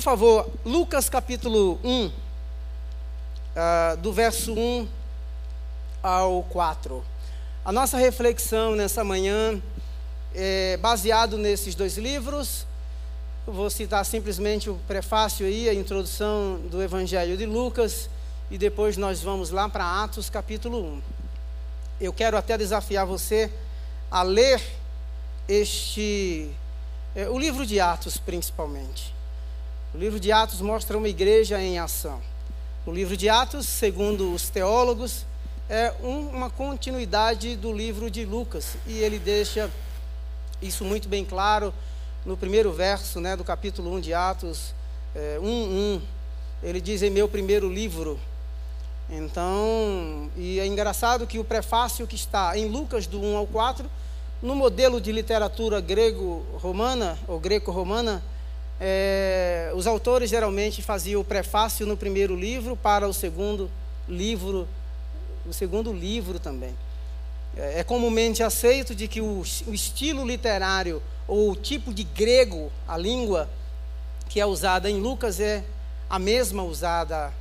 Por favor, Lucas capítulo 1, uh, ah, do verso 1 ao 4. A nossa reflexão nessa manhã é baseado nesses dois livros. Eu vou citar simplesmente o prefácio aí, a introdução do Evangelho de Lucas, e depois nós vamos lá para Atos capítulo 1. Eu quero até desafiar você a ler este, é, o livro de Atos principalmente. O livro de Atos mostra uma igreja em ação. O livro de Atos, segundo os teólogos, é um, uma continuidade do livro de Lucas. E ele deixa isso muito bem claro no primeiro verso né, do capítulo 1 de Atos é, 1, 1. Ele diz em meu primeiro livro. Então, e é engraçado que o prefácio que está em Lucas, do 1 ao 4, no modelo de literatura grego-romana, ou greco-romana, é, os autores geralmente faziam o prefácio no primeiro livro para o segundo livro, o segundo livro também. É, é comumente aceito de que o, o estilo literário ou o tipo de grego, a língua que é usada em Lucas é a mesma usada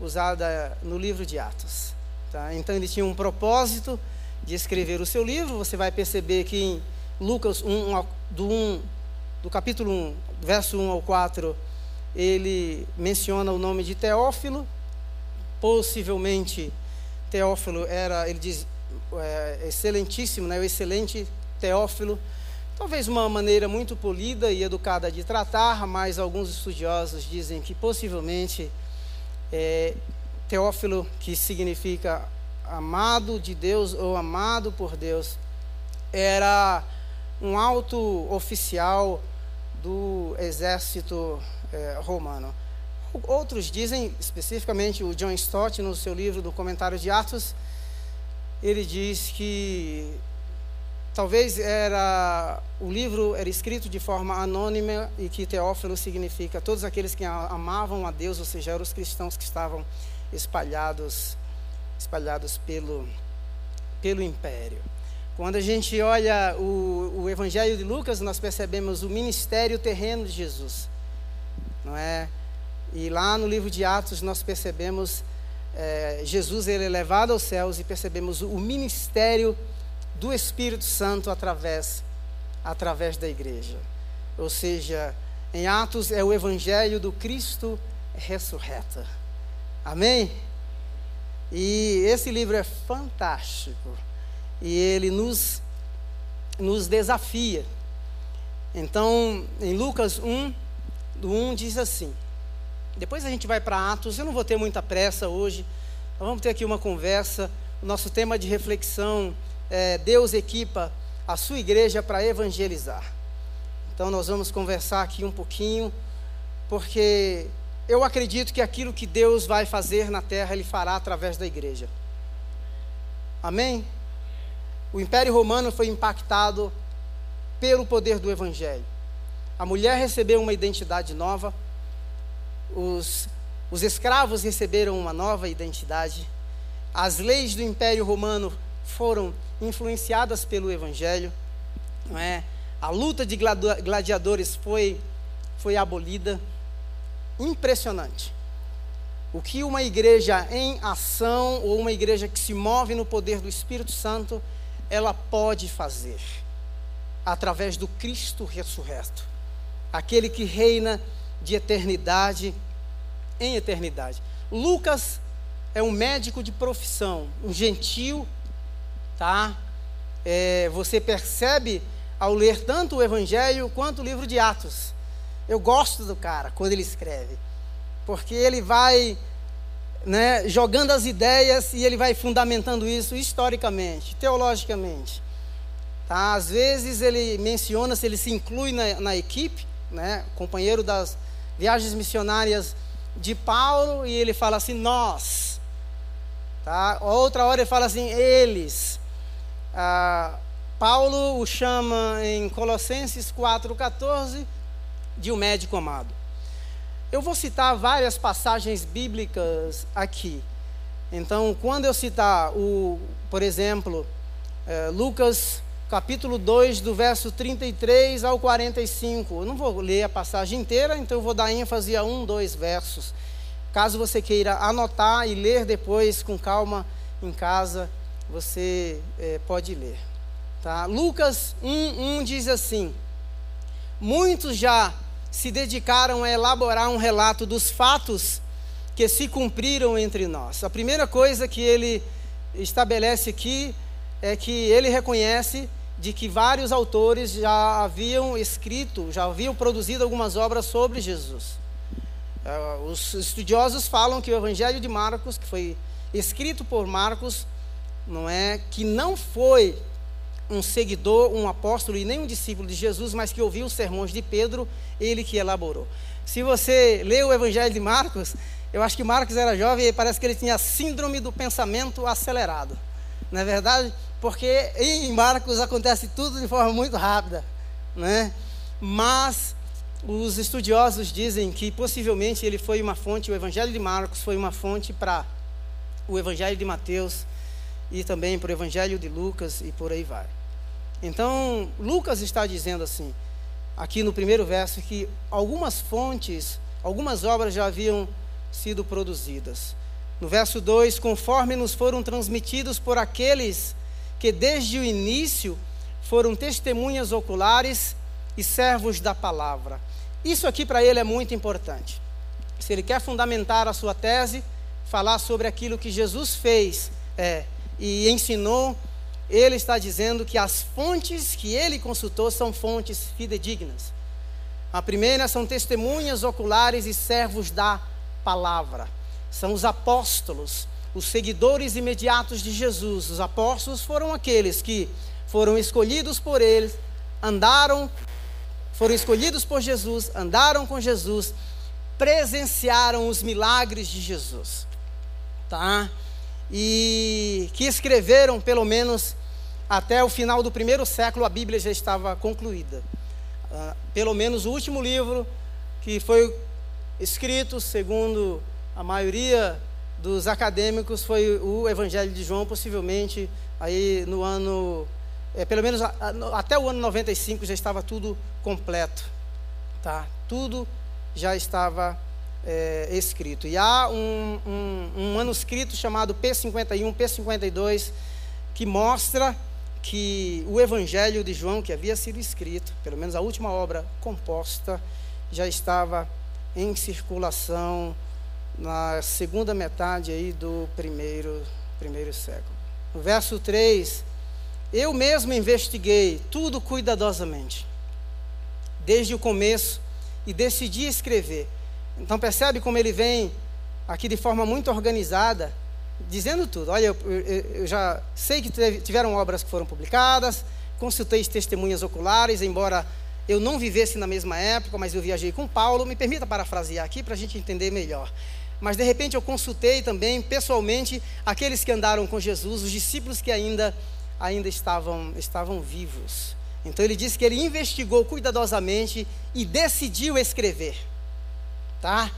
usada no livro de Atos. Tá? Então ele tinha um propósito de escrever o seu livro. Você vai perceber que em Lucas 1, do 1 do capítulo 1, verso 1 ao 4, ele menciona o nome de Teófilo. Possivelmente, Teófilo era, ele diz, é, excelentíssimo, né, o excelente Teófilo. Talvez uma maneira muito polida e educada de tratar, mas alguns estudiosos dizem que possivelmente é, Teófilo, que significa amado de Deus ou amado por Deus, era um alto oficial do exército é, romano. Outros dizem, especificamente o John Stott, no seu livro do Comentário de Atos, ele diz que talvez era o livro era escrito de forma anônima e que Teófilo significa todos aqueles que amavam a Deus, ou seja, eram os cristãos que estavam espalhados espalhados pelo pelo império. Quando a gente olha o, o Evangelho de Lucas, nós percebemos o ministério terreno de Jesus, não é? E lá no livro de Atos nós percebemos é, Jesus ele é levado aos céus e percebemos o ministério do Espírito Santo através através da igreja. Ou seja, em Atos é o Evangelho do Cristo ressurreto. Amém? E esse livro é fantástico e ele nos, nos desafia. Então, em Lucas 1, do 1 diz assim: depois a gente vai para Atos, eu não vou ter muita pressa hoje, nós vamos ter aqui uma conversa. O nosso tema de reflexão é Deus equipa a sua igreja para evangelizar. Então nós vamos conversar aqui um pouquinho, porque eu acredito que aquilo que Deus vai fazer na terra, Ele fará através da igreja. Amém? O Império Romano foi impactado pelo poder do Evangelho. A mulher recebeu uma identidade nova, os, os escravos receberam uma nova identidade, as leis do Império Romano foram influenciadas pelo Evangelho, não é? a luta de gladiadores foi, foi abolida. Impressionante. O que uma igreja em ação, ou uma igreja que se move no poder do Espírito Santo, ela pode fazer através do Cristo ressurreto, aquele que reina de eternidade em eternidade. Lucas é um médico de profissão, um gentil, tá? É, você percebe ao ler tanto o Evangelho quanto o livro de Atos. Eu gosto do cara quando ele escreve, porque ele vai né, jogando as ideias e ele vai fundamentando isso historicamente, teologicamente. Tá? Às vezes ele menciona se ele se inclui na, na equipe, né, companheiro das viagens missionárias de Paulo, e ele fala assim, nós. Tá? Outra hora ele fala assim, eles. Ah, Paulo o chama em Colossenses 4,14 de um médico amado. Eu vou citar várias passagens bíblicas aqui. Então, quando eu citar, o, por exemplo, é, Lucas capítulo 2, do verso 33 ao 45. Eu não vou ler a passagem inteira, então eu vou dar ênfase a um, dois versos. Caso você queira anotar e ler depois com calma em casa, você é, pode ler. Tá? Lucas 1, 1 diz assim: Muitos já se dedicaram a elaborar um relato dos fatos que se cumpriram entre nós. A primeira coisa que ele estabelece aqui é que ele reconhece de que vários autores já haviam escrito, já haviam produzido algumas obras sobre Jesus. É, os estudiosos falam que o Evangelho de Marcos, que foi escrito por Marcos, não é que não foi um seguidor, um apóstolo e nem um discípulo de Jesus, mas que ouviu os sermões de Pedro, ele que elaborou. Se você lê o Evangelho de Marcos, eu acho que Marcos era jovem e parece que ele tinha síndrome do pensamento acelerado. Não é verdade? Porque em Marcos acontece tudo de forma muito rápida, né? Mas os estudiosos dizem que possivelmente ele foi uma fonte, o Evangelho de Marcos foi uma fonte para o Evangelho de Mateus e também para o Evangelho de Lucas e por aí vai. Então, Lucas está dizendo assim, aqui no primeiro verso, que algumas fontes, algumas obras já haviam sido produzidas. No verso 2, conforme nos foram transmitidos por aqueles que desde o início foram testemunhas oculares e servos da palavra. Isso aqui para ele é muito importante. Se ele quer fundamentar a sua tese, falar sobre aquilo que Jesus fez é, e ensinou, ele está dizendo que as fontes que ele consultou são fontes fidedignas. A primeira são testemunhas oculares e servos da palavra. São os apóstolos, os seguidores imediatos de Jesus. Os apóstolos foram aqueles que foram escolhidos por ele, andaram, foram escolhidos por Jesus, andaram com Jesus, presenciaram os milagres de Jesus. Tá? E que escreveram pelo menos até o final do primeiro século a Bíblia já estava concluída. Uh, pelo menos o último livro que foi escrito, segundo a maioria dos acadêmicos, foi o Evangelho de João, possivelmente aí no ano, é, pelo menos a, a, até o ano 95 já estava tudo completo, tá? Tudo já estava é, escrito. E há um, um, um manuscrito chamado P51, P52, que mostra que o Evangelho de João, que havia sido escrito, pelo menos a última obra composta, já estava em circulação na segunda metade aí do primeiro, primeiro século. No verso 3, eu mesmo investiguei tudo cuidadosamente, desde o começo, e decidi escrever. Então percebe como ele vem aqui de forma muito organizada, dizendo tudo. Olha, eu, eu, eu já sei que tiveram obras que foram publicadas, consultei testemunhas oculares, embora eu não vivesse na mesma época, mas eu viajei com Paulo. Me permita parafrasear aqui para a gente entender melhor. Mas de repente eu consultei também pessoalmente aqueles que andaram com Jesus, os discípulos que ainda, ainda estavam, estavam vivos. Então ele disse que ele investigou cuidadosamente e decidiu escrever. Tá?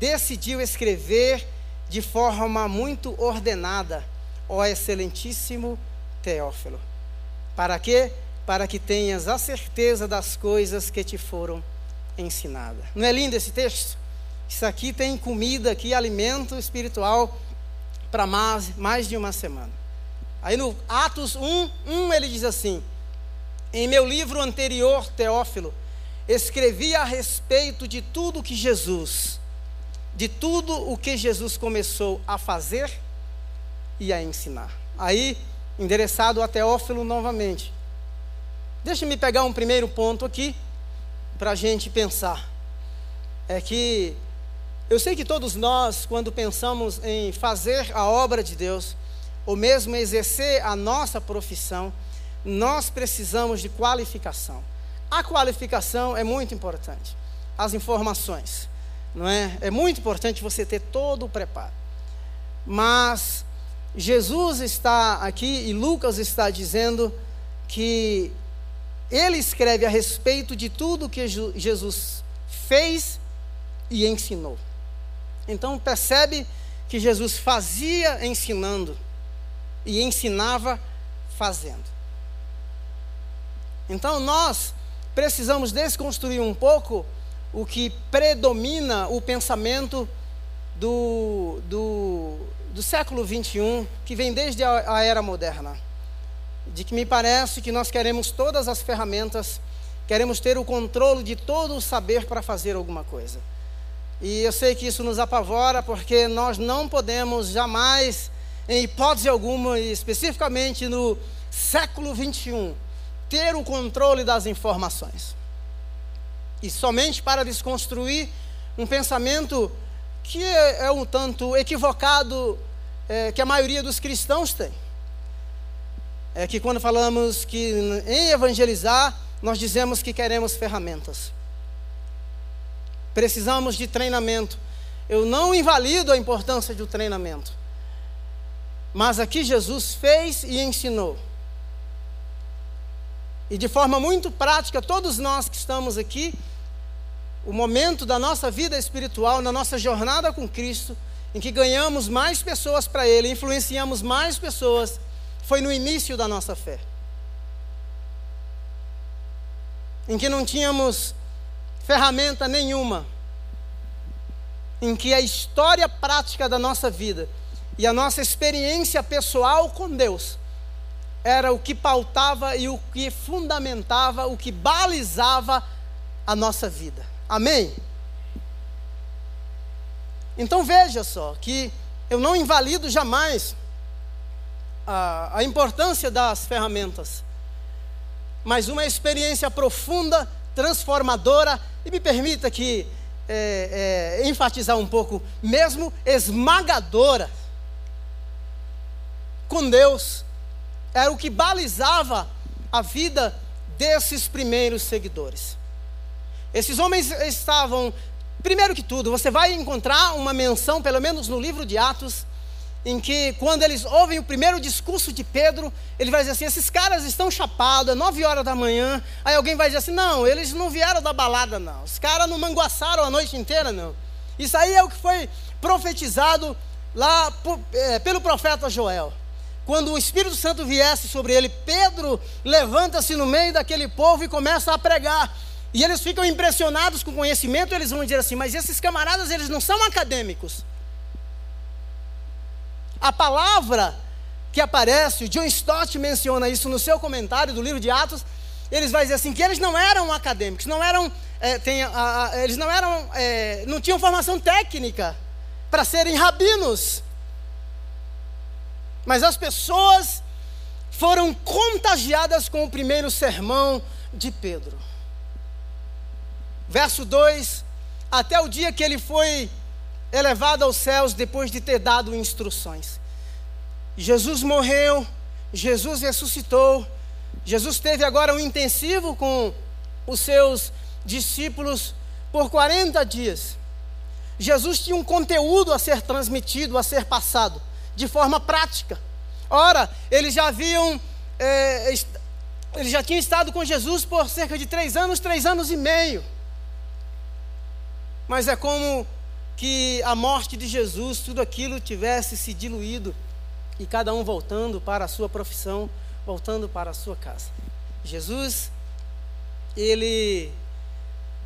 Decidiu escrever de forma muito ordenada, ó excelentíssimo Teófilo. Para quê? Para que tenhas a certeza das coisas que te foram ensinadas. Não é lindo esse texto? Isso aqui tem comida aqui, alimento espiritual para mais, mais de uma semana. Aí no Atos 1, 1 ele diz assim: Em meu livro anterior, Teófilo, escrevi a respeito de tudo que Jesus de tudo o que Jesus começou a fazer e a ensinar. Aí, endereçado a Teófilo novamente. Deixa-me pegar um primeiro ponto aqui, para a gente pensar. É que eu sei que todos nós, quando pensamos em fazer a obra de Deus, ou mesmo exercer a nossa profissão, nós precisamos de qualificação. A qualificação é muito importante. As informações não é? É muito importante você ter todo o preparo. Mas Jesus está aqui e Lucas está dizendo que ele escreve a respeito de tudo que Jesus fez e ensinou. Então percebe que Jesus fazia ensinando e ensinava fazendo. Então nós precisamos desconstruir um pouco o que predomina o pensamento do, do, do século 21, que vem desde a, a era moderna. De que me parece que nós queremos todas as ferramentas, queremos ter o controle de todo o saber para fazer alguma coisa. E eu sei que isso nos apavora, porque nós não podemos jamais, em hipótese alguma, e especificamente no século 21, ter o controle das informações. E somente para desconstruir um pensamento que é, é um tanto equivocado, é, que a maioria dos cristãos tem. É que quando falamos que em evangelizar, nós dizemos que queremos ferramentas. Precisamos de treinamento. Eu não invalido a importância do treinamento. Mas aqui Jesus fez e ensinou. E de forma muito prática, todos nós que estamos aqui, o momento da nossa vida espiritual, na nossa jornada com Cristo, em que ganhamos mais pessoas para Ele, influenciamos mais pessoas, foi no início da nossa fé. Em que não tínhamos ferramenta nenhuma, em que a história prática da nossa vida e a nossa experiência pessoal com Deus era o que pautava e o que fundamentava, o que balizava a nossa vida. Amém? Então veja só que eu não invalido jamais a, a importância das ferramentas, mas uma experiência profunda, transformadora, e me permita que é, é, enfatizar um pouco, mesmo esmagadora, com Deus, era o que balizava a vida desses primeiros seguidores. Esses homens estavam, primeiro que tudo, você vai encontrar uma menção, pelo menos no livro de Atos, em que quando eles ouvem o primeiro discurso de Pedro, ele vai dizer assim: esses caras estão chapados, é nove horas da manhã. Aí alguém vai dizer assim: não, eles não vieram da balada, não. Os caras não manguaçaram a noite inteira, não. Isso aí é o que foi profetizado lá por, é, pelo profeta Joel quando o Espírito Santo viesse sobre ele, Pedro levanta-se no meio daquele povo e começa a pregar. E eles ficam impressionados com o conhecimento, eles vão dizer assim: "Mas esses camaradas, eles não são acadêmicos". A palavra que aparece, o John Stott menciona isso no seu comentário do livro de Atos, eles vai dizer assim que eles não eram acadêmicos, não eram, é, tem, a, a, eles não eram, é, não tinham formação técnica para serem rabinos. Mas as pessoas foram contagiadas com o primeiro sermão de Pedro. Verso 2: Até o dia que ele foi elevado aos céus depois de ter dado instruções. Jesus morreu, Jesus ressuscitou, Jesus teve agora um intensivo com os seus discípulos por 40 dias. Jesus tinha um conteúdo a ser transmitido, a ser passado de forma prática. Ora, eles já haviam, é, eles já tinham estado com Jesus por cerca de três anos, três anos e meio. Mas é como que a morte de Jesus, tudo aquilo tivesse se diluído e cada um voltando para a sua profissão, voltando para a sua casa. Jesus, ele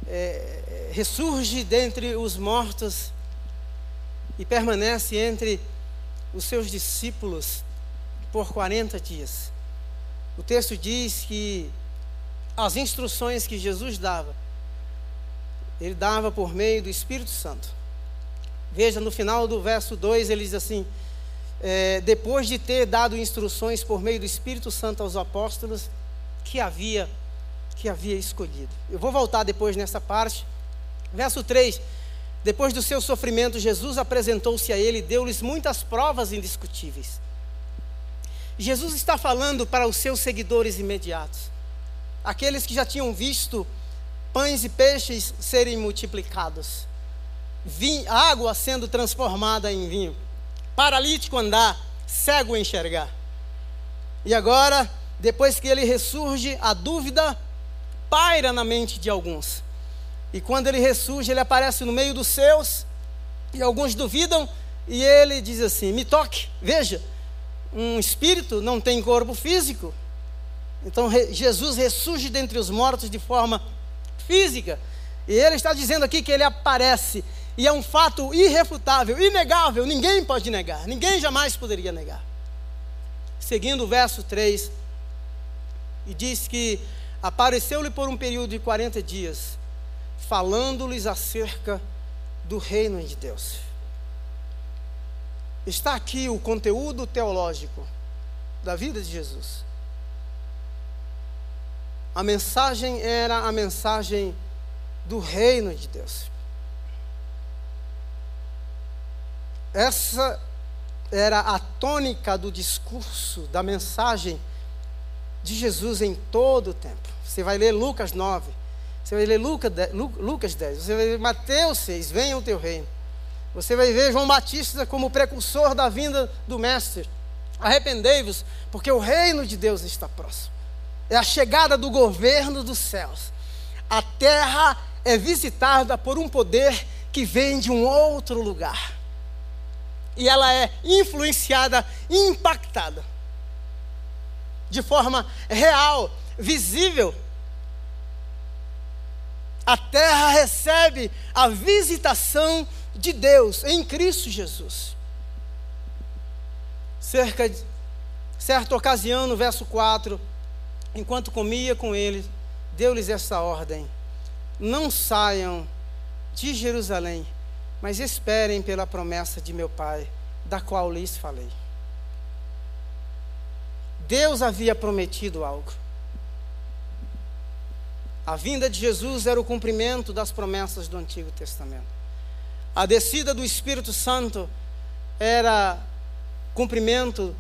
é, ressurge dentre os mortos e permanece entre os seus discípulos por 40 dias. O texto diz que as instruções que Jesus dava, ele dava por meio do Espírito Santo. Veja no final do verso 2, ele diz assim: é, depois de ter dado instruções por meio do Espírito Santo aos apóstolos que havia que havia escolhido. Eu vou voltar depois nessa parte. Verso 3: depois do seu sofrimento, Jesus apresentou-se a ele e deu-lhes muitas provas indiscutíveis. Jesus está falando para os seus seguidores imediatos, aqueles que já tinham visto pães e peixes serem multiplicados, vinho, água sendo transformada em vinho, paralítico andar, cego enxergar. E agora, depois que ele ressurge, a dúvida paira na mente de alguns. E quando ele ressurge, ele aparece no meio dos seus, e alguns duvidam, e ele diz assim: Me toque, veja, um espírito não tem corpo físico. Então Jesus ressurge dentre os mortos de forma física. E ele está dizendo aqui que ele aparece. E é um fato irrefutável, inegável, ninguém pode negar, ninguém jamais poderia negar. Seguindo o verso 3, e diz que apareceu-lhe por um período de 40 dias, falando-lhes acerca do reino de Deus. Está aqui o conteúdo teológico da vida de Jesus. A mensagem era a mensagem do reino de Deus. Essa era a tônica do discurso, da mensagem de Jesus em todo o tempo. Você vai ler Lucas 9, você vai ler Lucas 10, Lucas 10 você vai ler Mateus 6, venha o teu reino. Você vai ver João Batista como precursor da vinda do Mestre. Arrependei-vos, porque o reino de Deus está próximo. É a chegada do governo dos céus. A terra é visitada por um poder que vem de um outro lugar. E ela é influenciada, impactada de forma real, visível. A terra recebe a visitação de Deus em Cristo Jesus. Cerca de certa ocasião, no verso 4, enquanto comia com eles, deu-lhes esta ordem: Não saiam de Jerusalém, mas esperem pela promessa de meu Pai, da qual lhes falei. Deus havia prometido algo. A vinda de Jesus era o cumprimento das promessas do Antigo Testamento. A descida do Espírito Santo era cumprimento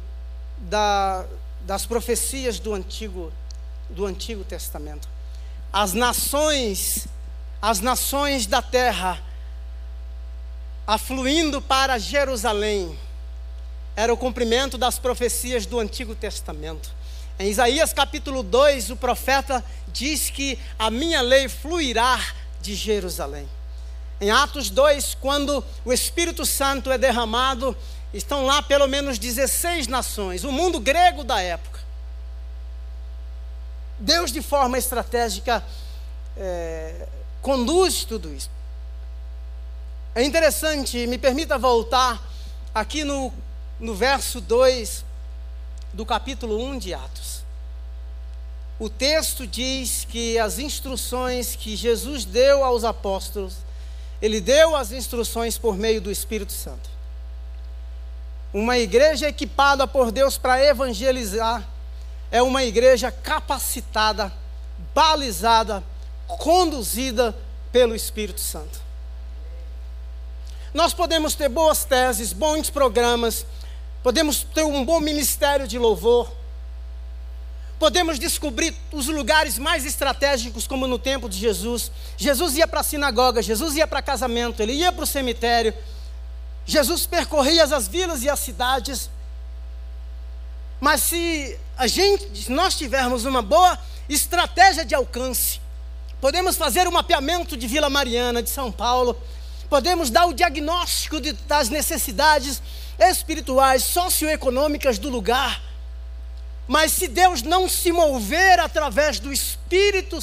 da, das profecias do Antigo, do Antigo Testamento. As nações, as nações da terra, afluindo para Jerusalém, era o cumprimento das profecias do Antigo Testamento. Em Isaías capítulo 2, o profeta diz que a minha lei fluirá de Jerusalém. Em Atos 2, quando o Espírito Santo é derramado, estão lá pelo menos 16 nações, o mundo grego da época. Deus, de forma estratégica, é, conduz tudo isso. É interessante, me permita voltar aqui no no verso 2 do capítulo 1 de Atos. O texto diz que as instruções que Jesus deu aos apóstolos, ele deu as instruções por meio do Espírito Santo. Uma igreja equipada por Deus para evangelizar é uma igreja capacitada, balizada, conduzida pelo Espírito Santo. Nós podemos ter boas teses, bons programas, podemos ter um bom ministério de louvor, podemos descobrir os lugares mais estratégicos, como no tempo de Jesus. Jesus ia para a sinagoga, Jesus ia para casamento, ele ia para o cemitério, Jesus percorria as vilas e as cidades. Mas se a gente, se nós tivermos uma boa estratégia de alcance, podemos fazer um mapeamento de Vila Mariana, de São Paulo, podemos dar o diagnóstico de, das necessidades espirituais, socioeconômicas do lugar. Mas se Deus não se mover através do Espírito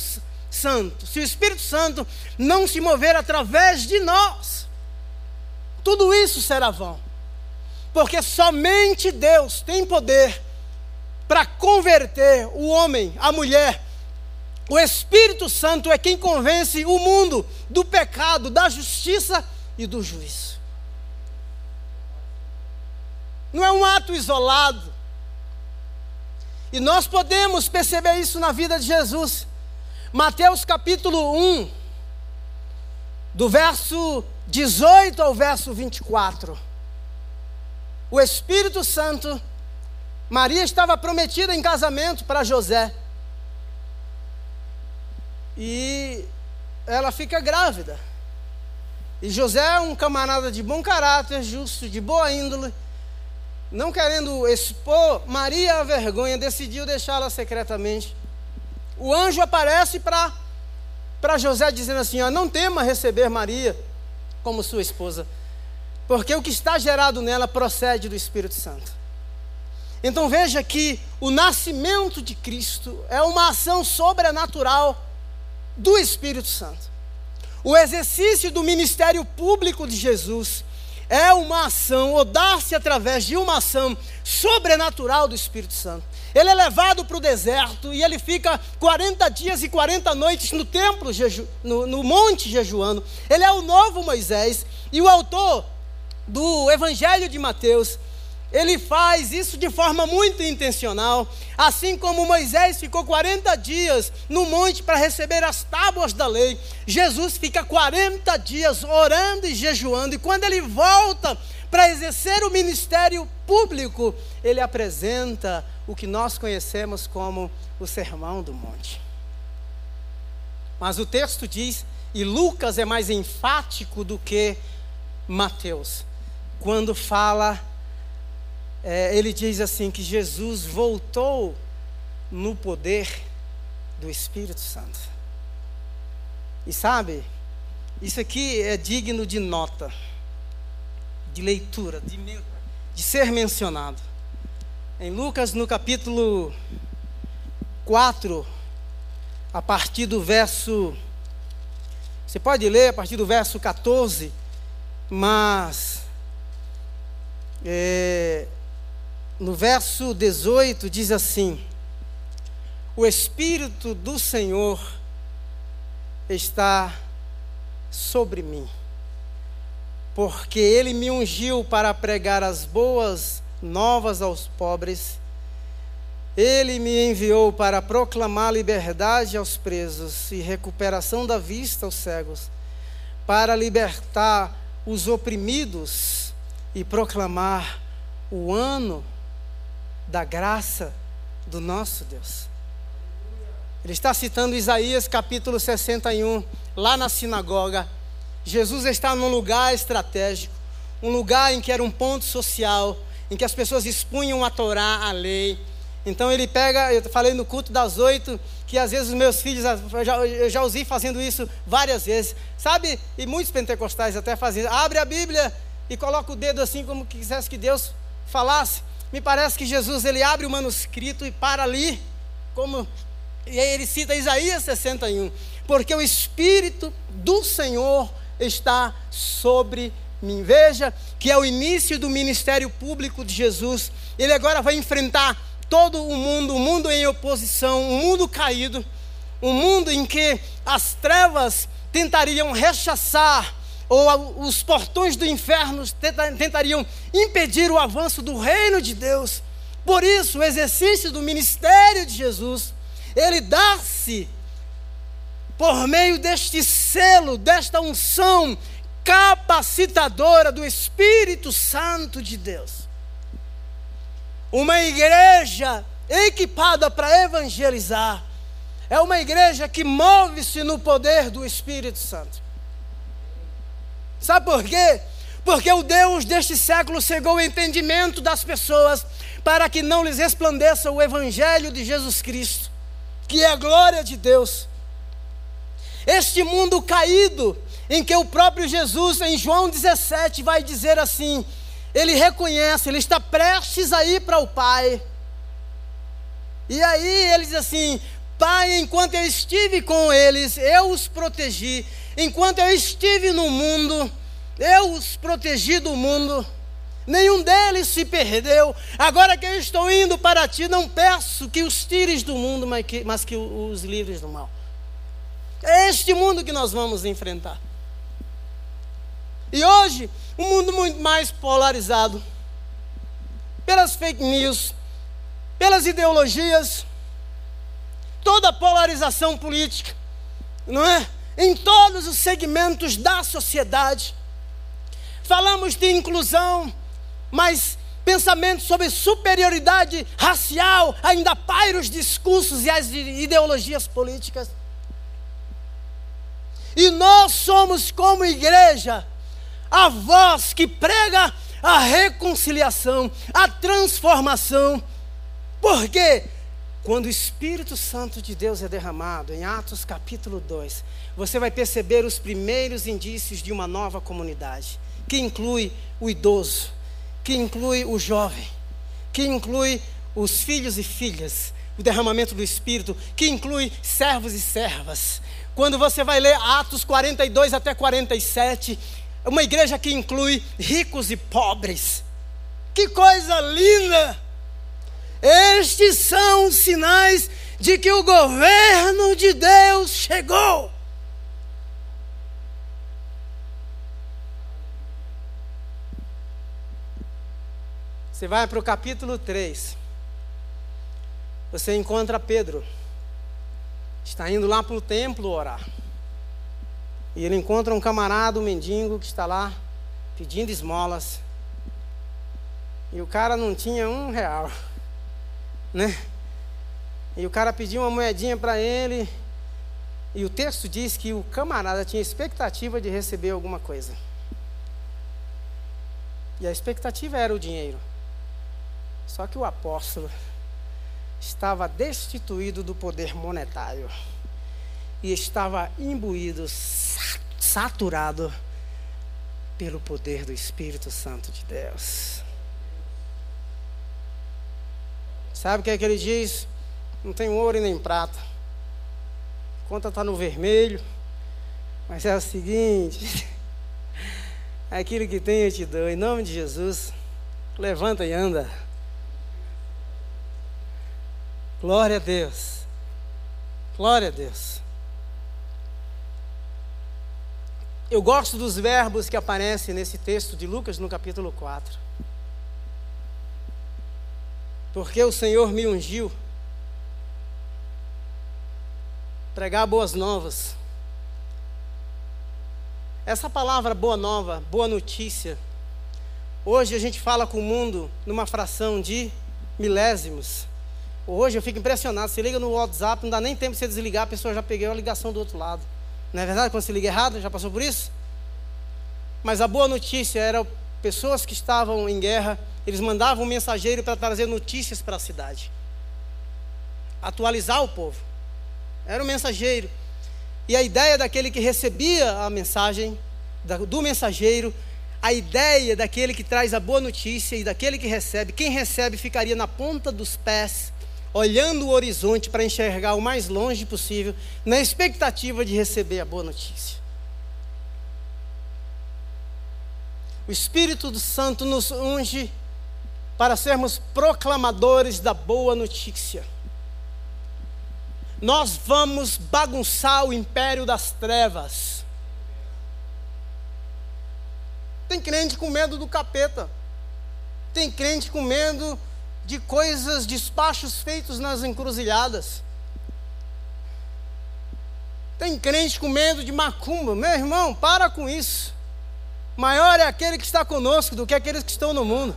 Santo, se o Espírito Santo não se mover através de nós, tudo isso será vão. Porque somente Deus tem poder para converter o homem, a mulher. O Espírito Santo é quem convence o mundo do pecado, da justiça e do juízo. Não é um ato isolado. E nós podemos perceber isso na vida de Jesus. Mateus capítulo 1, do verso 18 ao verso 24. O Espírito Santo, Maria estava prometida em casamento para José. E ela fica grávida. E José é um camarada de bom caráter, justo, de boa índole não querendo expor Maria a vergonha, decidiu deixá-la secretamente. O anjo aparece para José dizendo assim: ó, não tema receber Maria como sua esposa, porque o que está gerado nela procede do Espírito Santo. Então veja que o nascimento de Cristo é uma ação sobrenatural do Espírito Santo. O exercício do ministério público de Jesus é uma ação, ou dá-se através de uma ação sobrenatural do Espírito Santo. Ele é levado para o deserto e ele fica 40 dias e 40 noites no templo, no, no monte jejuando. Ele é o novo Moisés e o autor do Evangelho de Mateus ele faz isso de forma muito intencional. Assim como Moisés ficou 40 dias no monte para receber as tábuas da lei, Jesus fica 40 dias orando e jejuando, e quando ele volta para exercer o ministério público, ele apresenta o que nós conhecemos como o Sermão do Monte. Mas o texto diz, e Lucas é mais enfático do que Mateus, quando fala é, ele diz assim: que Jesus voltou no poder do Espírito Santo. E sabe, isso aqui é digno de nota, de leitura, de, de ser mencionado. Em Lucas, no capítulo 4, a partir do verso. Você pode ler a partir do verso 14, mas. É, no verso 18 diz assim: O Espírito do Senhor está sobre mim, porque Ele me ungiu para pregar as boas novas aos pobres. Ele me enviou para proclamar liberdade aos presos e recuperação da vista aos cegos, para libertar os oprimidos e proclamar o ano da graça do nosso Deus. Ele está citando Isaías capítulo 61, lá na sinagoga. Jesus está num lugar estratégico, um lugar em que era um ponto social, em que as pessoas expunham a Torá, a lei. Então ele pega, eu falei no culto das oito, que às vezes os meus filhos, eu já, eu já usei fazendo isso várias vezes, sabe? E muitos pentecostais até fazem, abre a Bíblia e coloca o dedo assim como quisesse que Deus falasse. Me parece que Jesus ele abre o manuscrito e para ali, como e aí ele cita Isaías 61, porque o espírito do Senhor está sobre mim. Veja que é o início do ministério público de Jesus. Ele agora vai enfrentar todo o mundo, o mundo em oposição, um mundo caído, um mundo em que as trevas tentariam rechaçar ou os portões do inferno tentariam impedir o avanço do reino de Deus. Por isso, o exercício do ministério de Jesus, ele dá-se por meio deste selo, desta unção capacitadora do Espírito Santo de Deus. Uma igreja equipada para evangelizar é uma igreja que move-se no poder do Espírito Santo. Sabe por quê? Porque o Deus deste século cegou o entendimento das pessoas para que não lhes resplandeça o Evangelho de Jesus Cristo, que é a glória de Deus. Este mundo caído, em que o próprio Jesus, em João 17, vai dizer assim: ele reconhece, ele está prestes a ir para o Pai. E aí ele diz assim: Pai, enquanto eu estive com eles, eu os protegi. Enquanto eu estive no mundo, eu os protegi do mundo. Nenhum deles se perdeu. Agora que eu estou indo para ti, não peço que os tires do mundo, mas que, mas que os livres do mal. É este mundo que nós vamos enfrentar. E hoje, um mundo muito mais polarizado pelas fake news, pelas ideologias, toda a polarização política, não é? Em todos os segmentos da sociedade. Falamos de inclusão, mas pensamentos sobre superioridade racial ainda pairam os discursos e as ideologias políticas. E nós somos, como igreja, a voz que prega a reconciliação, a transformação. Por quê? Quando o Espírito Santo de Deus é derramado, em Atos capítulo 2, você vai perceber os primeiros indícios de uma nova comunidade, que inclui o idoso, que inclui o jovem, que inclui os filhos e filhas, o derramamento do Espírito, que inclui servos e servas. Quando você vai ler Atos 42 até 47, uma igreja que inclui ricos e pobres. Que coisa linda! Estes são sinais de que o governo de Deus chegou. Você vai para o capítulo 3. Você encontra Pedro. Está indo lá para o templo orar. E ele encontra um camarada, um mendigo, que está lá pedindo esmolas. E o cara não tinha um real. Né? E o cara pediu uma moedinha para ele. E o texto diz que o camarada tinha expectativa de receber alguma coisa. E a expectativa era o dinheiro. Só que o apóstolo estava destituído do poder monetário e estava imbuído, saturado pelo poder do Espírito Santo de Deus. Sabe o que é que ele diz? Não tem ouro e nem prata. Conta está no vermelho. Mas é o seguinte: aquilo que tem eu te dou. Em nome de Jesus, levanta e anda. Glória a Deus. Glória a Deus. Eu gosto dos verbos que aparecem nesse texto de Lucas no capítulo 4. Porque o Senhor me ungiu pregar boas novas. Essa palavra boa nova, boa notícia, hoje a gente fala com o mundo numa fração de milésimos. Hoje eu fico impressionado. Você liga no WhatsApp, não dá nem tempo de você desligar, a pessoa já pegou a ligação do outro lado. Não é verdade? Quando você liga errado, já passou por isso? Mas a boa notícia era pessoas que estavam em guerra, eles mandavam um mensageiro para trazer notícias para a cidade. Atualizar o povo. Era um mensageiro. E a ideia daquele que recebia a mensagem, do mensageiro, a ideia daquele que traz a boa notícia e daquele que recebe, quem recebe ficaria na ponta dos pés olhando o horizonte para enxergar o mais longe possível, na expectativa de receber a boa notícia. O Espírito Santo nos unge para sermos proclamadores da boa notícia. Nós vamos bagunçar o império das trevas. Tem crente com medo do capeta. Tem crente com medo de coisas, despachos feitos nas encruzilhadas. Tem crente com medo de macumba. Meu irmão, para com isso. Maior é aquele que está conosco do que aqueles que estão no mundo.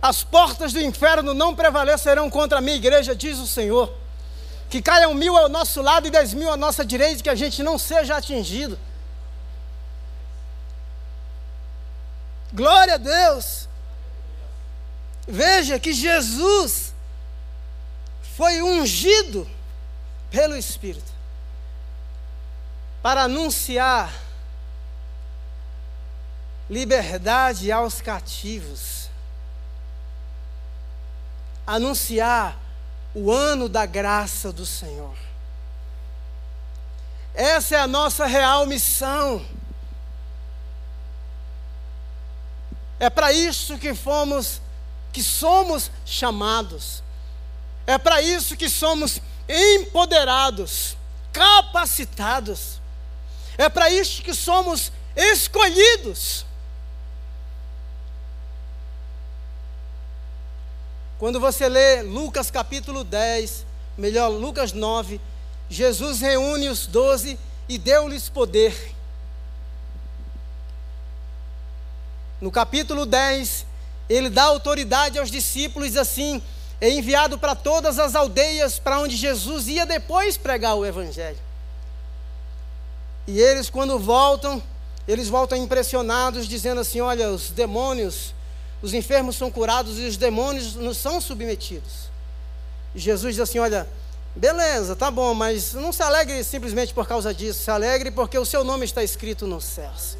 As portas do inferno não prevalecerão contra a minha igreja, diz o Senhor. Que caiam mil ao nosso lado e dez mil à nossa direita, que a gente não seja atingido. Glória a Deus. Veja que Jesus foi ungido pelo Espírito para anunciar liberdade aos cativos, anunciar o ano da graça do Senhor. Essa é a nossa real missão. É para isso que fomos que somos chamados. É para isso que somos empoderados, capacitados. É para isso que somos escolhidos. Quando você lê Lucas capítulo 10, melhor, Lucas 9, Jesus reúne os doze e deu-lhes poder. No capítulo 10, ele dá autoridade aos discípulos assim, é enviado para todas as aldeias para onde Jesus ia depois pregar o evangelho. E eles quando voltam, eles voltam impressionados dizendo assim: "Olha, os demônios, os enfermos são curados e os demônios não são submetidos". E Jesus diz assim: "Olha, beleza, tá bom, mas não se alegre simplesmente por causa disso, se alegre porque o seu nome está escrito nos céus".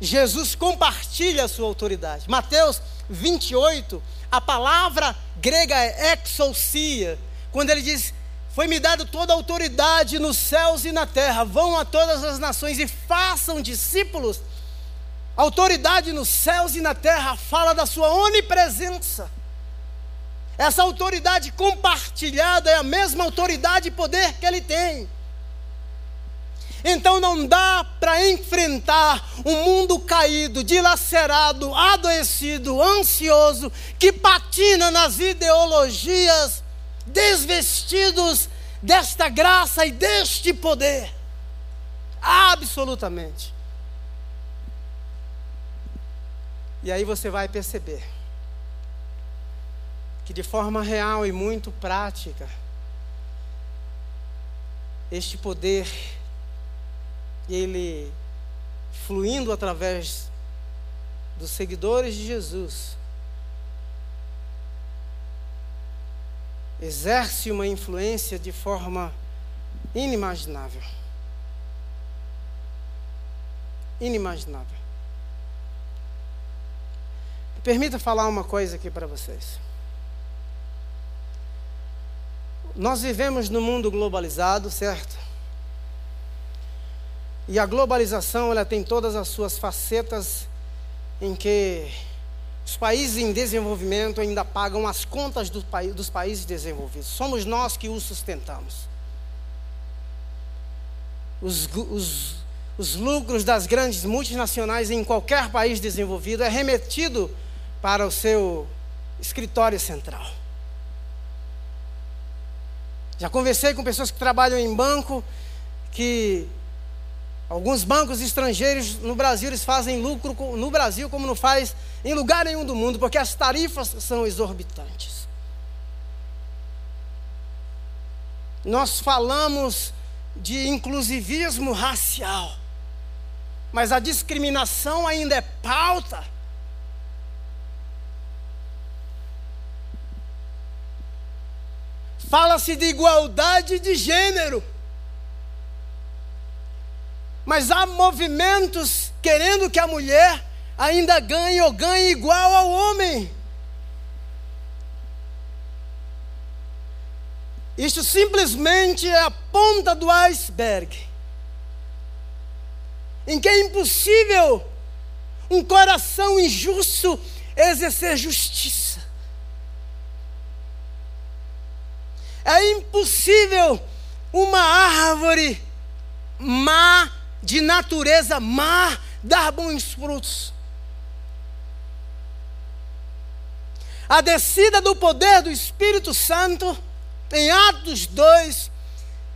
Jesus compartilha a sua autoridade. Mateus 28, a palavra grega é exousia, quando ele diz: Foi-me dado toda a autoridade nos céus e na terra, vão a todas as nações e façam discípulos. Autoridade nos céus e na terra fala da sua onipresença. Essa autoridade compartilhada é a mesma autoridade e poder que ele tem. Então não dá para enfrentar um mundo caído, dilacerado, adoecido, ansioso, que patina nas ideologias, desvestidos desta graça e deste poder. Absolutamente. E aí você vai perceber que de forma real e muito prática, este poder ele fluindo através dos seguidores de Jesus, exerce uma influência de forma inimaginável. Inimaginável. Permita falar uma coisa aqui para vocês. Nós vivemos num mundo globalizado, certo? E a globalização, ela tem todas as suas facetas em que os países em desenvolvimento ainda pagam as contas do, dos países desenvolvidos. Somos nós que os sustentamos. Os, os, os lucros das grandes multinacionais em qualquer país desenvolvido é remetido para o seu escritório central. Já conversei com pessoas que trabalham em banco que Alguns bancos estrangeiros no Brasil eles fazem lucro no Brasil como não faz em lugar nenhum do mundo, porque as tarifas são exorbitantes. Nós falamos de inclusivismo racial, mas a discriminação ainda é pauta. Fala-se de igualdade de gênero. Mas há movimentos querendo que a mulher ainda ganhe ou ganhe igual ao homem. Isso simplesmente é a ponta do iceberg. Em que é impossível um coração injusto exercer justiça. É impossível uma árvore má de natureza má dar bons frutos. A descida do poder do Espírito Santo em Atos 2,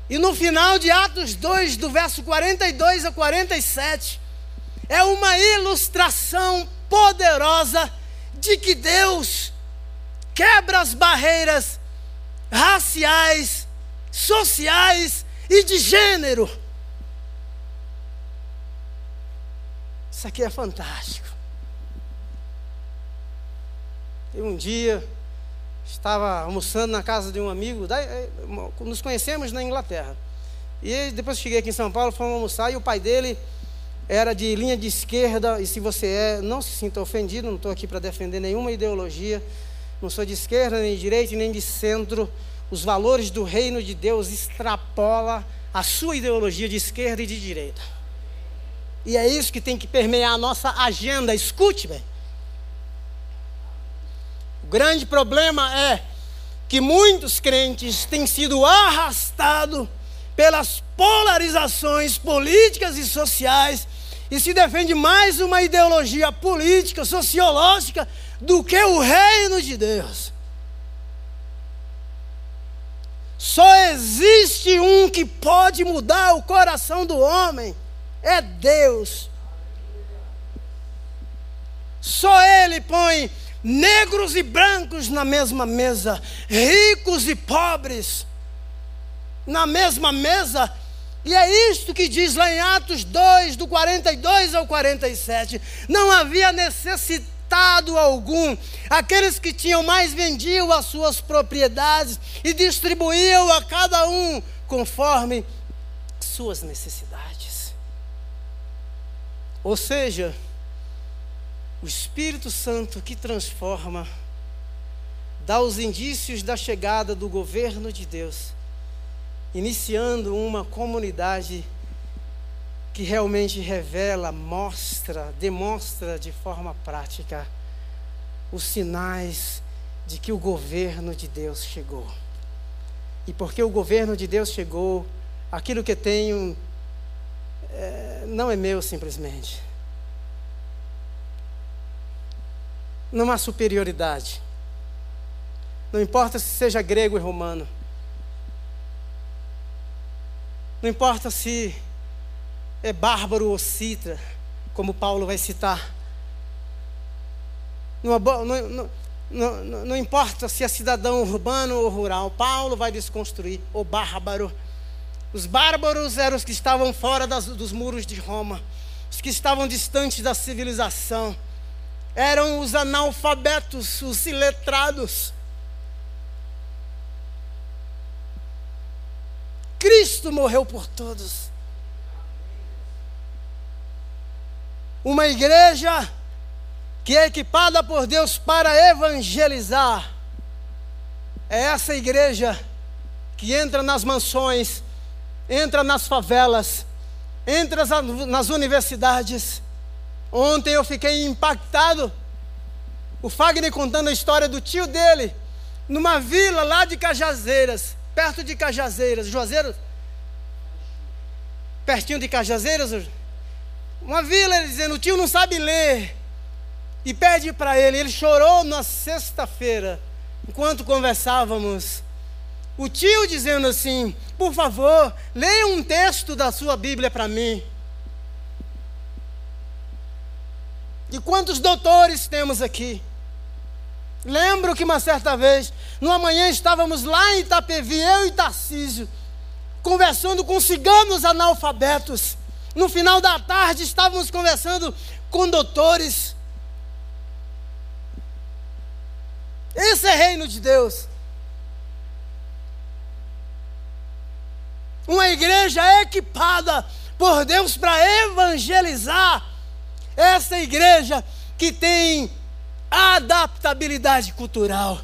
e no final de Atos 2, do verso 42 a 47, é uma ilustração poderosa de que Deus quebra as barreiras raciais, sociais e de gênero Isso aqui é fantástico. E um dia, estava almoçando na casa de um amigo, eh, nos conhecemos na Inglaterra. E depois cheguei aqui em São Paulo, fomos almoçar, e o pai dele era de linha de esquerda, e se você é, não se sinta ofendido, não estou aqui para defender nenhuma ideologia, não sou de esquerda, nem de direita, nem de centro. Os valores do reino de Deus extrapola a sua ideologia de esquerda e de direita. E é isso que tem que permear a nossa agenda. Escute, bem. O grande problema é que muitos crentes têm sido arrastados pelas polarizações políticas e sociais e se defende mais uma ideologia política, sociológica, do que o reino de Deus. Só existe um que pode mudar o coração do homem é Deus. Só Ele põe negros e brancos na mesma mesa, ricos e pobres na mesma mesa. E é isto que diz lá em Atos 2, do 42 ao 47. Não havia necessitado algum. Aqueles que tinham mais vendiam as suas propriedades e distribuíam a cada um conforme suas necessidades. Ou seja, o Espírito Santo que transforma, dá os indícios da chegada do governo de Deus, iniciando uma comunidade que realmente revela, mostra, demonstra de forma prática os sinais de que o governo de Deus chegou. E porque o governo de Deus chegou, aquilo que tenho é, não é meu simplesmente. Não há superioridade. Não importa se seja grego e romano. Não importa se é bárbaro ou citra, como Paulo vai citar. Não, não, não, não, importa se é cidadão urbano ou rural, Paulo vai desconstruir o bárbaro. Os bárbaros eram os que estavam fora das, dos muros de Roma, os que estavam distantes da civilização, eram os analfabetos, os iletrados. Cristo morreu por todos. Uma igreja que é equipada por Deus para evangelizar. É essa igreja que entra nas mansões, entra nas favelas, entra nas universidades. Ontem eu fiquei impactado. O Fagner contando a história do tio dele, numa vila lá de Cajazeiras, perto de Cajazeiras, Juazeiros, pertinho de Cajazeiras, uma vila, ele dizendo: o tio não sabe ler. E pede para ele. Ele chorou na sexta-feira, enquanto conversávamos. O tio dizendo assim: por favor, leia um texto da sua Bíblia para mim. E quantos doutores temos aqui? Lembro que uma certa vez, numa manhã, estávamos lá em Itapevi, eu e Tarcísio, conversando com ciganos analfabetos. No final da tarde estávamos conversando com doutores. Esse é reino de Deus. Uma igreja equipada por Deus para evangelizar. Essa igreja que tem adaptabilidade cultural.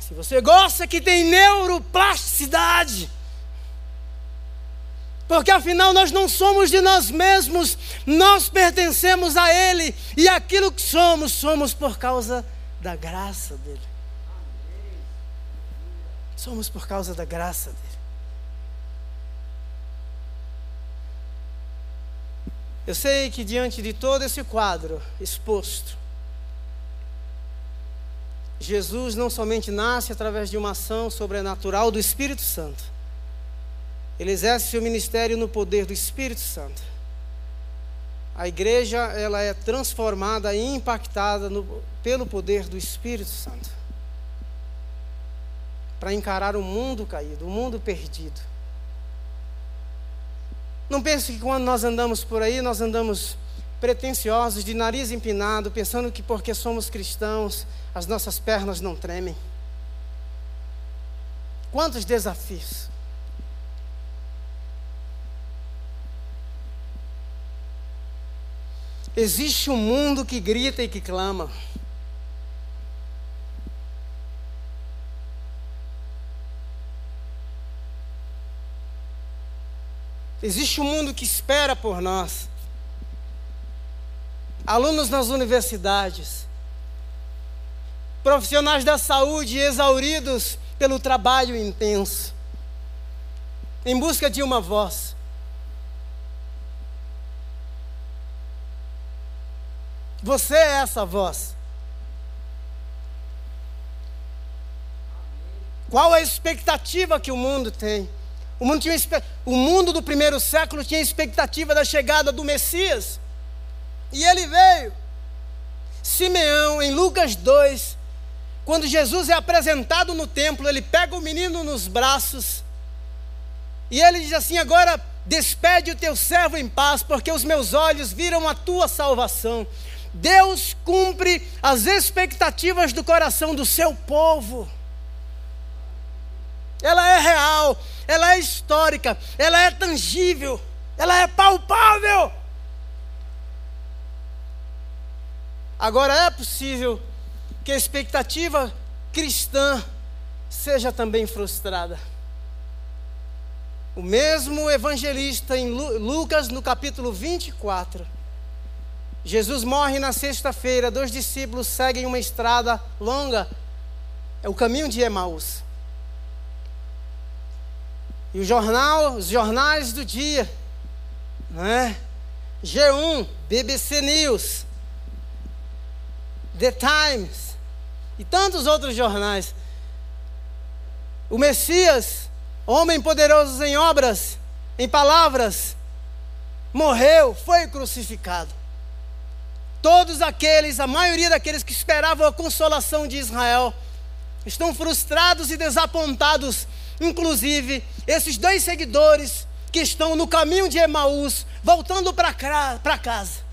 Se você gosta que tem neuroplasticidade, porque afinal nós não somos de nós mesmos, nós pertencemos a Ele, e aquilo que somos, somos por causa da graça dEle. Somos por causa da graça dEle. Eu sei que diante de todo esse quadro exposto, Jesus não somente nasce através de uma ação sobrenatural do Espírito Santo, ele exerce seu ministério no poder do Espírito Santo. A igreja ela é transformada e impactada no, pelo poder do Espírito Santo para encarar o mundo caído, o mundo perdido. Não pense que quando nós andamos por aí, nós andamos pretensiosos, de nariz empinado, pensando que porque somos cristãos, as nossas pernas não tremem. Quantos desafios! Existe um mundo que grita e que clama. Existe um mundo que espera por nós. Alunos nas universidades, profissionais da saúde exauridos pelo trabalho intenso, em busca de uma voz. Você é essa voz. Qual a expectativa que o mundo tem? O mundo, tinha, o mundo do primeiro século tinha expectativa da chegada do Messias. E ele veio. Simeão, em Lucas 2, quando Jesus é apresentado no templo, ele pega o menino nos braços e ele diz assim: Agora despede o teu servo em paz, porque os meus olhos viram a tua salvação. Deus cumpre as expectativas do coração do seu povo. Ela é real, ela é histórica, ela é tangível, ela é palpável. Agora é possível que a expectativa cristã seja também frustrada. O mesmo evangelista em Lucas, no capítulo 24, Jesus morre na sexta-feira, dois discípulos seguem uma estrada longa, é o caminho de Emaús. E o jornal, os jornais do dia, né? G1, BBC News, The Times e tantos outros jornais. O Messias, homem poderoso em obras, em palavras, morreu, foi crucificado. Todos aqueles, a maioria daqueles que esperavam a consolação de Israel, estão frustrados e desapontados. Inclusive, esses dois seguidores que estão no caminho de Emaús, voltando para casa.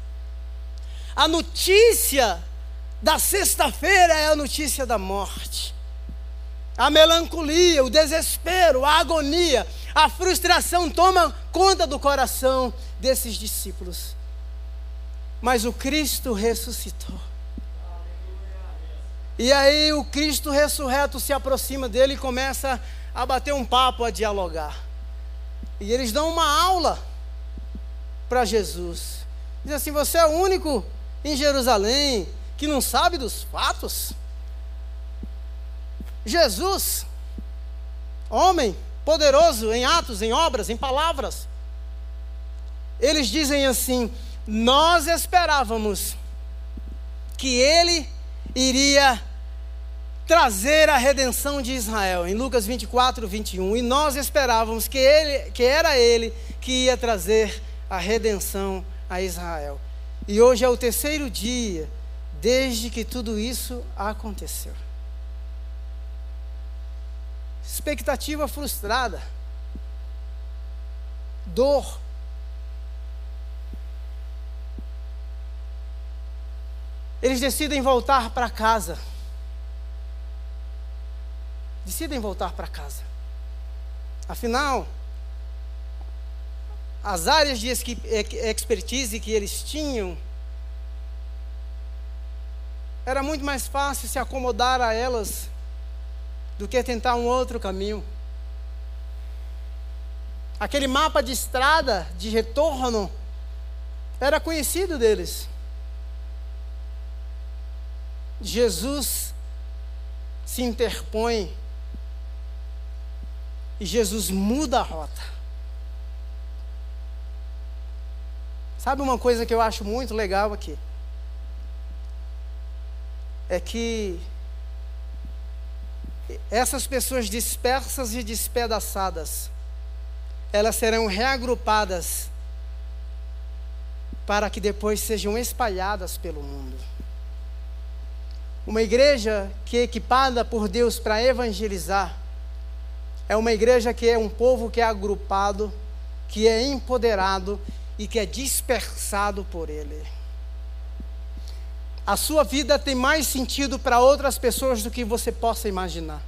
A notícia da sexta-feira é a notícia da morte. A melancolia, o desespero, a agonia, a frustração toma conta do coração desses discípulos. Mas o Cristo ressuscitou. E aí o Cristo ressurreto se aproxima dele e começa a bater um papo, a dialogar. E eles dão uma aula para Jesus. Diz assim: Você é o único em Jerusalém que não sabe dos fatos? Jesus, homem poderoso em atos, em obras, em palavras, eles dizem assim: Nós esperávamos que ele iria trazer a redenção de Israel, em Lucas 24, 21, e nós esperávamos que, ele, que era ele que ia trazer a redenção a Israel. E hoje é o terceiro dia desde que tudo isso aconteceu. Expectativa frustrada, dor, eles decidem voltar para casa. Decidem voltar para casa. Afinal, as áreas de expertise que eles tinham era muito mais fácil se acomodar a elas do que tentar um outro caminho. Aquele mapa de estrada de retorno era conhecido deles. Jesus se interpõe e Jesus muda a rota. Sabe uma coisa que eu acho muito legal aqui? é que essas pessoas dispersas e despedaçadas, elas serão reagrupadas para que depois sejam espalhadas pelo mundo. Uma igreja que é equipada por Deus para evangelizar, é uma igreja que é um povo que é agrupado, que é empoderado e que é dispersado por Ele a sua vida tem mais sentido para outras pessoas do que você possa imaginar.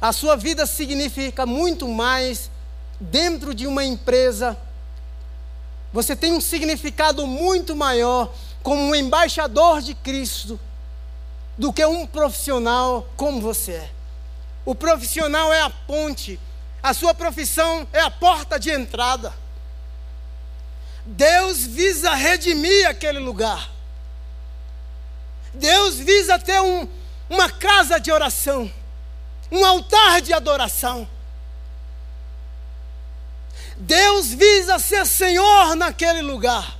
A sua vida significa muito mais dentro de uma empresa. Você tem um significado muito maior como um embaixador de Cristo do que um profissional como você é. O profissional é a ponte, a sua profissão é a porta de entrada. Deus visa redimir aquele lugar. Deus visa ter um, uma casa de oração, um altar de adoração. Deus visa ser Senhor naquele lugar.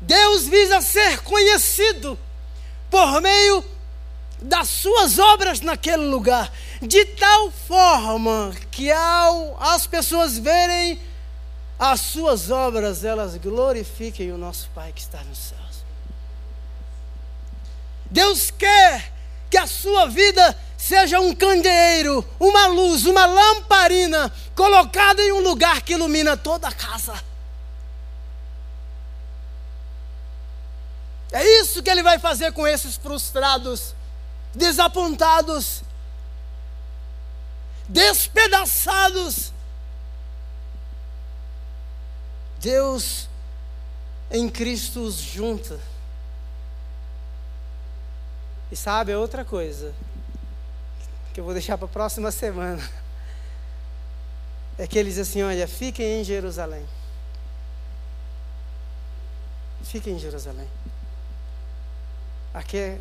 Deus visa ser conhecido por meio das suas obras naquele lugar, de tal forma que ao as pessoas verem as suas obras elas glorifiquem o nosso Pai que está nos céus. Deus quer que a sua vida seja um candeeiro, uma luz, uma lamparina colocada em um lugar que ilumina toda a casa. É isso que ele vai fazer com esses frustrados, desapontados, despedaçados Deus em Cristo os junta. E sabe, é outra coisa que eu vou deixar para a próxima semana. É que ele diz assim: olha, fiquem em Jerusalém. Fiquem em Jerusalém. Aqui,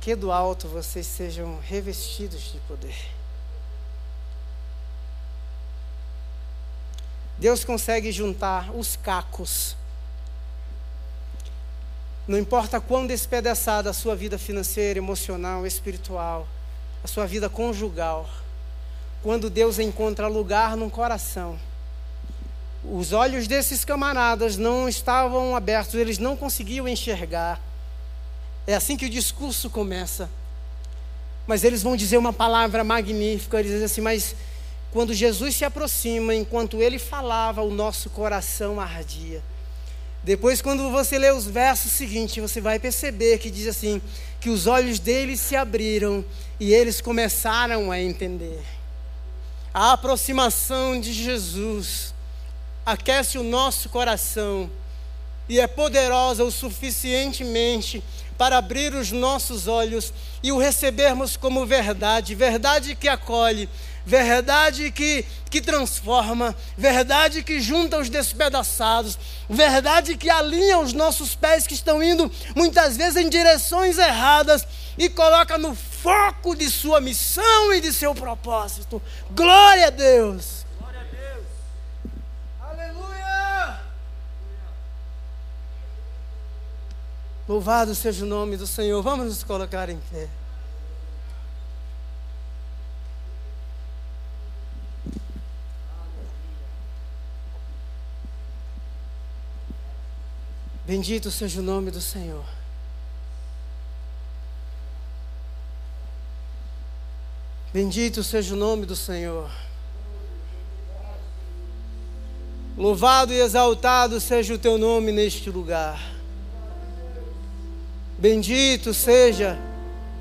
que do alto vocês sejam revestidos de poder. Deus consegue juntar os cacos. Não importa quão despedaçada a sua vida financeira, emocional, espiritual, a sua vida conjugal, quando Deus encontra lugar no coração, os olhos desses camaradas não estavam abertos, eles não conseguiam enxergar. É assim que o discurso começa. Mas eles vão dizer uma palavra magnífica, eles dizem assim, mas quando Jesus se aproxima, enquanto ele falava, o nosso coração ardia. Depois, quando você lê os versos seguintes, você vai perceber que diz assim: que os olhos deles se abriram e eles começaram a entender. A aproximação de Jesus aquece o nosso coração e é poderosa o suficientemente para abrir os nossos olhos e o recebermos como verdade, verdade que acolhe, verdade que, que transforma, verdade que junta os despedaçados, verdade que alinha os nossos pés que estão indo muitas vezes em direções erradas e coloca no foco de sua missão e de seu propósito. Glória a Deus! Glória a Deus! Aleluia! Louvado seja o nome do Senhor. Vamos nos colocar em pé. Bendito seja o nome do Senhor. Bendito seja o nome do Senhor. Louvado e exaltado seja o teu nome neste lugar. Bendito seja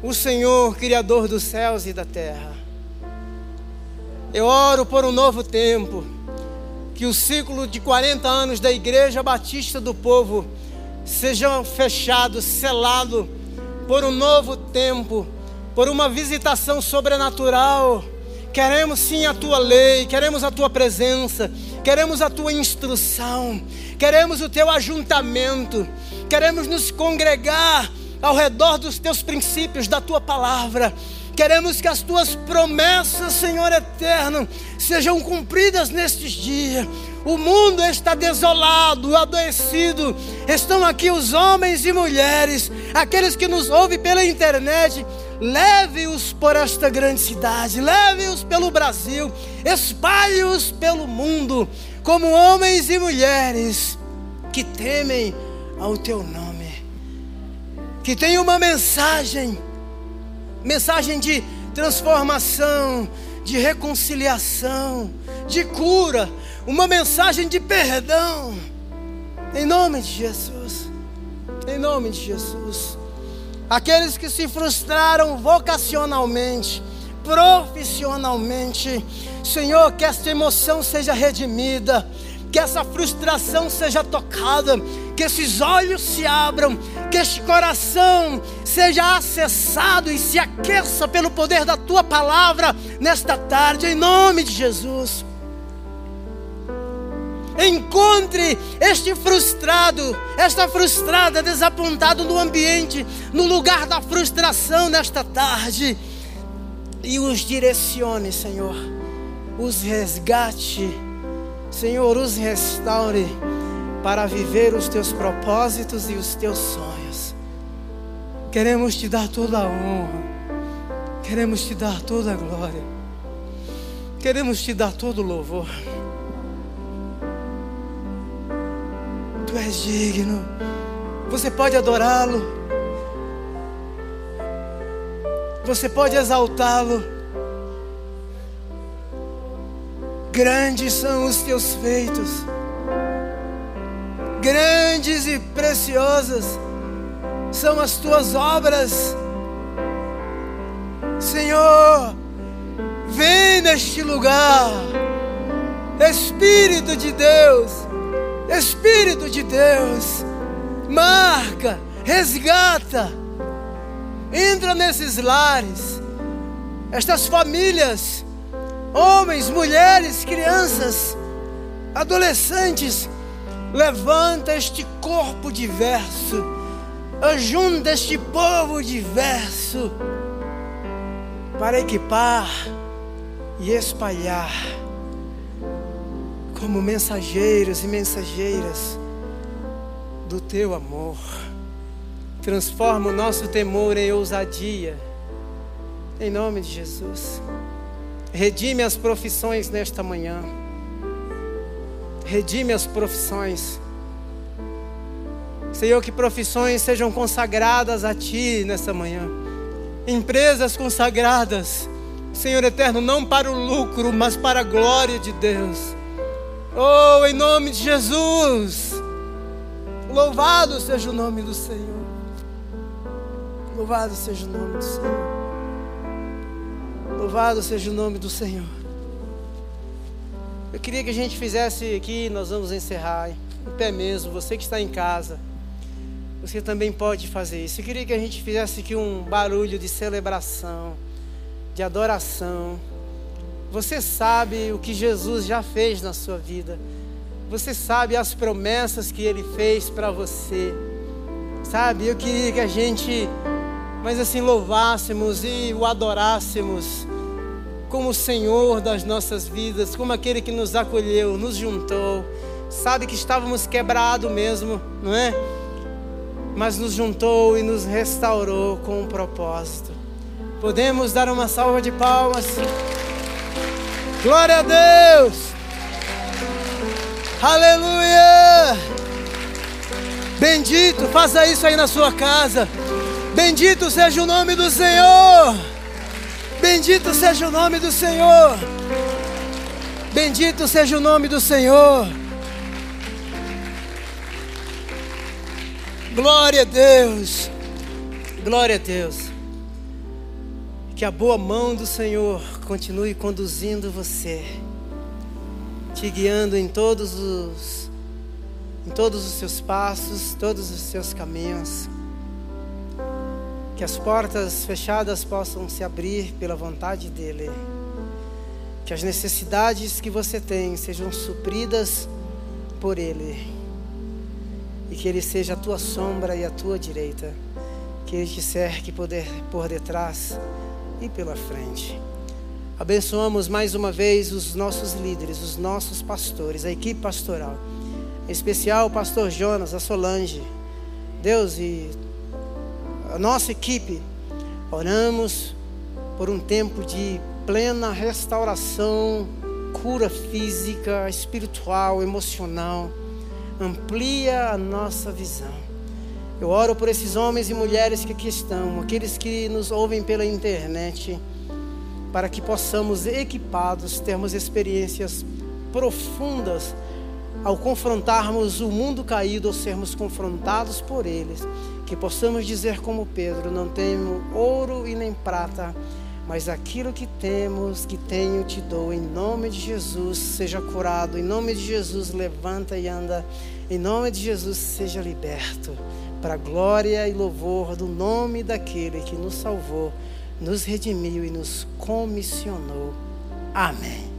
o Senhor, Criador dos céus e da terra. Eu oro por um novo tempo que o ciclo de 40 anos da Igreja Batista do Povo seja fechado, selado por um novo tempo, por uma visitação sobrenatural. Queremos sim a tua lei, queremos a tua presença, queremos a tua instrução, queremos o teu ajuntamento, queremos nos congregar ao redor dos teus princípios, da tua palavra. Queremos que as tuas promessas, Senhor eterno, sejam cumpridas nestes dias. O mundo está desolado, adoecido. Estão aqui os homens e mulheres, aqueles que nos ouvem pela internet. Leve-os por esta grande cidade, leve-os pelo Brasil, espalhe-os pelo mundo, como homens e mulheres que temem ao teu nome, que têm uma mensagem mensagem de transformação, de reconciliação, de cura, uma mensagem de perdão. Em nome de Jesus. Em nome de Jesus. Aqueles que se frustraram vocacionalmente, profissionalmente, Senhor, que esta emoção seja redimida que essa frustração seja tocada, que esses olhos se abram, que este coração seja acessado e se aqueça pelo poder da tua palavra nesta tarde, em nome de Jesus. Encontre este frustrado, esta frustrada, desapontado no ambiente, no lugar da frustração nesta tarde, e os direcione, Senhor, os resgate Senhor, os restaure para viver os teus propósitos e os teus sonhos. Queremos te dar toda a honra, queremos te dar toda a glória, queremos te dar todo o louvor. Tu és digno, você pode adorá-lo, você pode exaltá-lo. Grandes são os teus feitos, grandes e preciosas são as tuas obras. Senhor, vem neste lugar, Espírito de Deus, Espírito de Deus, marca, resgata, entra nesses lares, estas famílias, homens, mulheres, crianças, adolescentes, levanta este corpo diverso, ajunta este povo diverso para equipar e espalhar como mensageiros e mensageiras do teu amor. Transforma o nosso temor em ousadia, em nome de Jesus. Redime as profissões nesta manhã. Redime as profissões. Senhor, que profissões sejam consagradas a Ti nessa manhã. Empresas consagradas, Senhor eterno, não para o lucro, mas para a glória de Deus. Oh, em nome de Jesus. Louvado seja o nome do Senhor. Louvado seja o nome do Senhor. Louvado seja o nome do Senhor. Eu queria que a gente fizesse aqui, nós vamos encerrar em pé mesmo, você que está em casa. Você também pode fazer isso. Eu queria que a gente fizesse aqui um barulho de celebração, de adoração. Você sabe o que Jesus já fez na sua vida. Você sabe as promessas que Ele fez para você. Sabe, eu queria que a gente, mas assim, louvássemos e o adorássemos como o Senhor das nossas vidas, como aquele que nos acolheu, nos juntou. Sabe que estávamos quebrados mesmo, não é? Mas nos juntou e nos restaurou com um propósito. Podemos dar uma salva de palmas. Glória a Deus! Aleluia! Bendito, faça isso aí na sua casa. Bendito seja o nome do Senhor. Bendito seja o nome do Senhor. Bendito seja o nome do Senhor. Glória a Deus. Glória a Deus. Que a boa mão do Senhor continue conduzindo você te guiando em todos os em todos os seus passos, todos os seus caminhos. Que as portas fechadas possam se abrir pela vontade dele. Que as necessidades que você tem sejam supridas por ele. E que ele seja a tua sombra e a tua direita. Que ele te cerque poder por detrás e pela frente. Abençoamos mais uma vez os nossos líderes, os nossos pastores, a equipe pastoral. Em especial o pastor Jonas, a Solange. Deus e a nossa equipe. Oramos por um tempo de plena restauração, cura física, espiritual, emocional. Amplia a nossa visão. Eu oro por esses homens e mulheres que aqui estão, aqueles que nos ouvem pela internet para que possamos, equipados, termos experiências profundas ao confrontarmos o mundo caído ou sermos confrontados por eles, que possamos dizer como Pedro: não tenho ouro e nem prata, mas aquilo que temos, que tenho, te dou. Em nome de Jesus, seja curado. Em nome de Jesus, levanta e anda. Em nome de Jesus, seja liberto. Para glória e louvor do nome daquele que nos salvou nos redimiu e nos comissionou. Amém.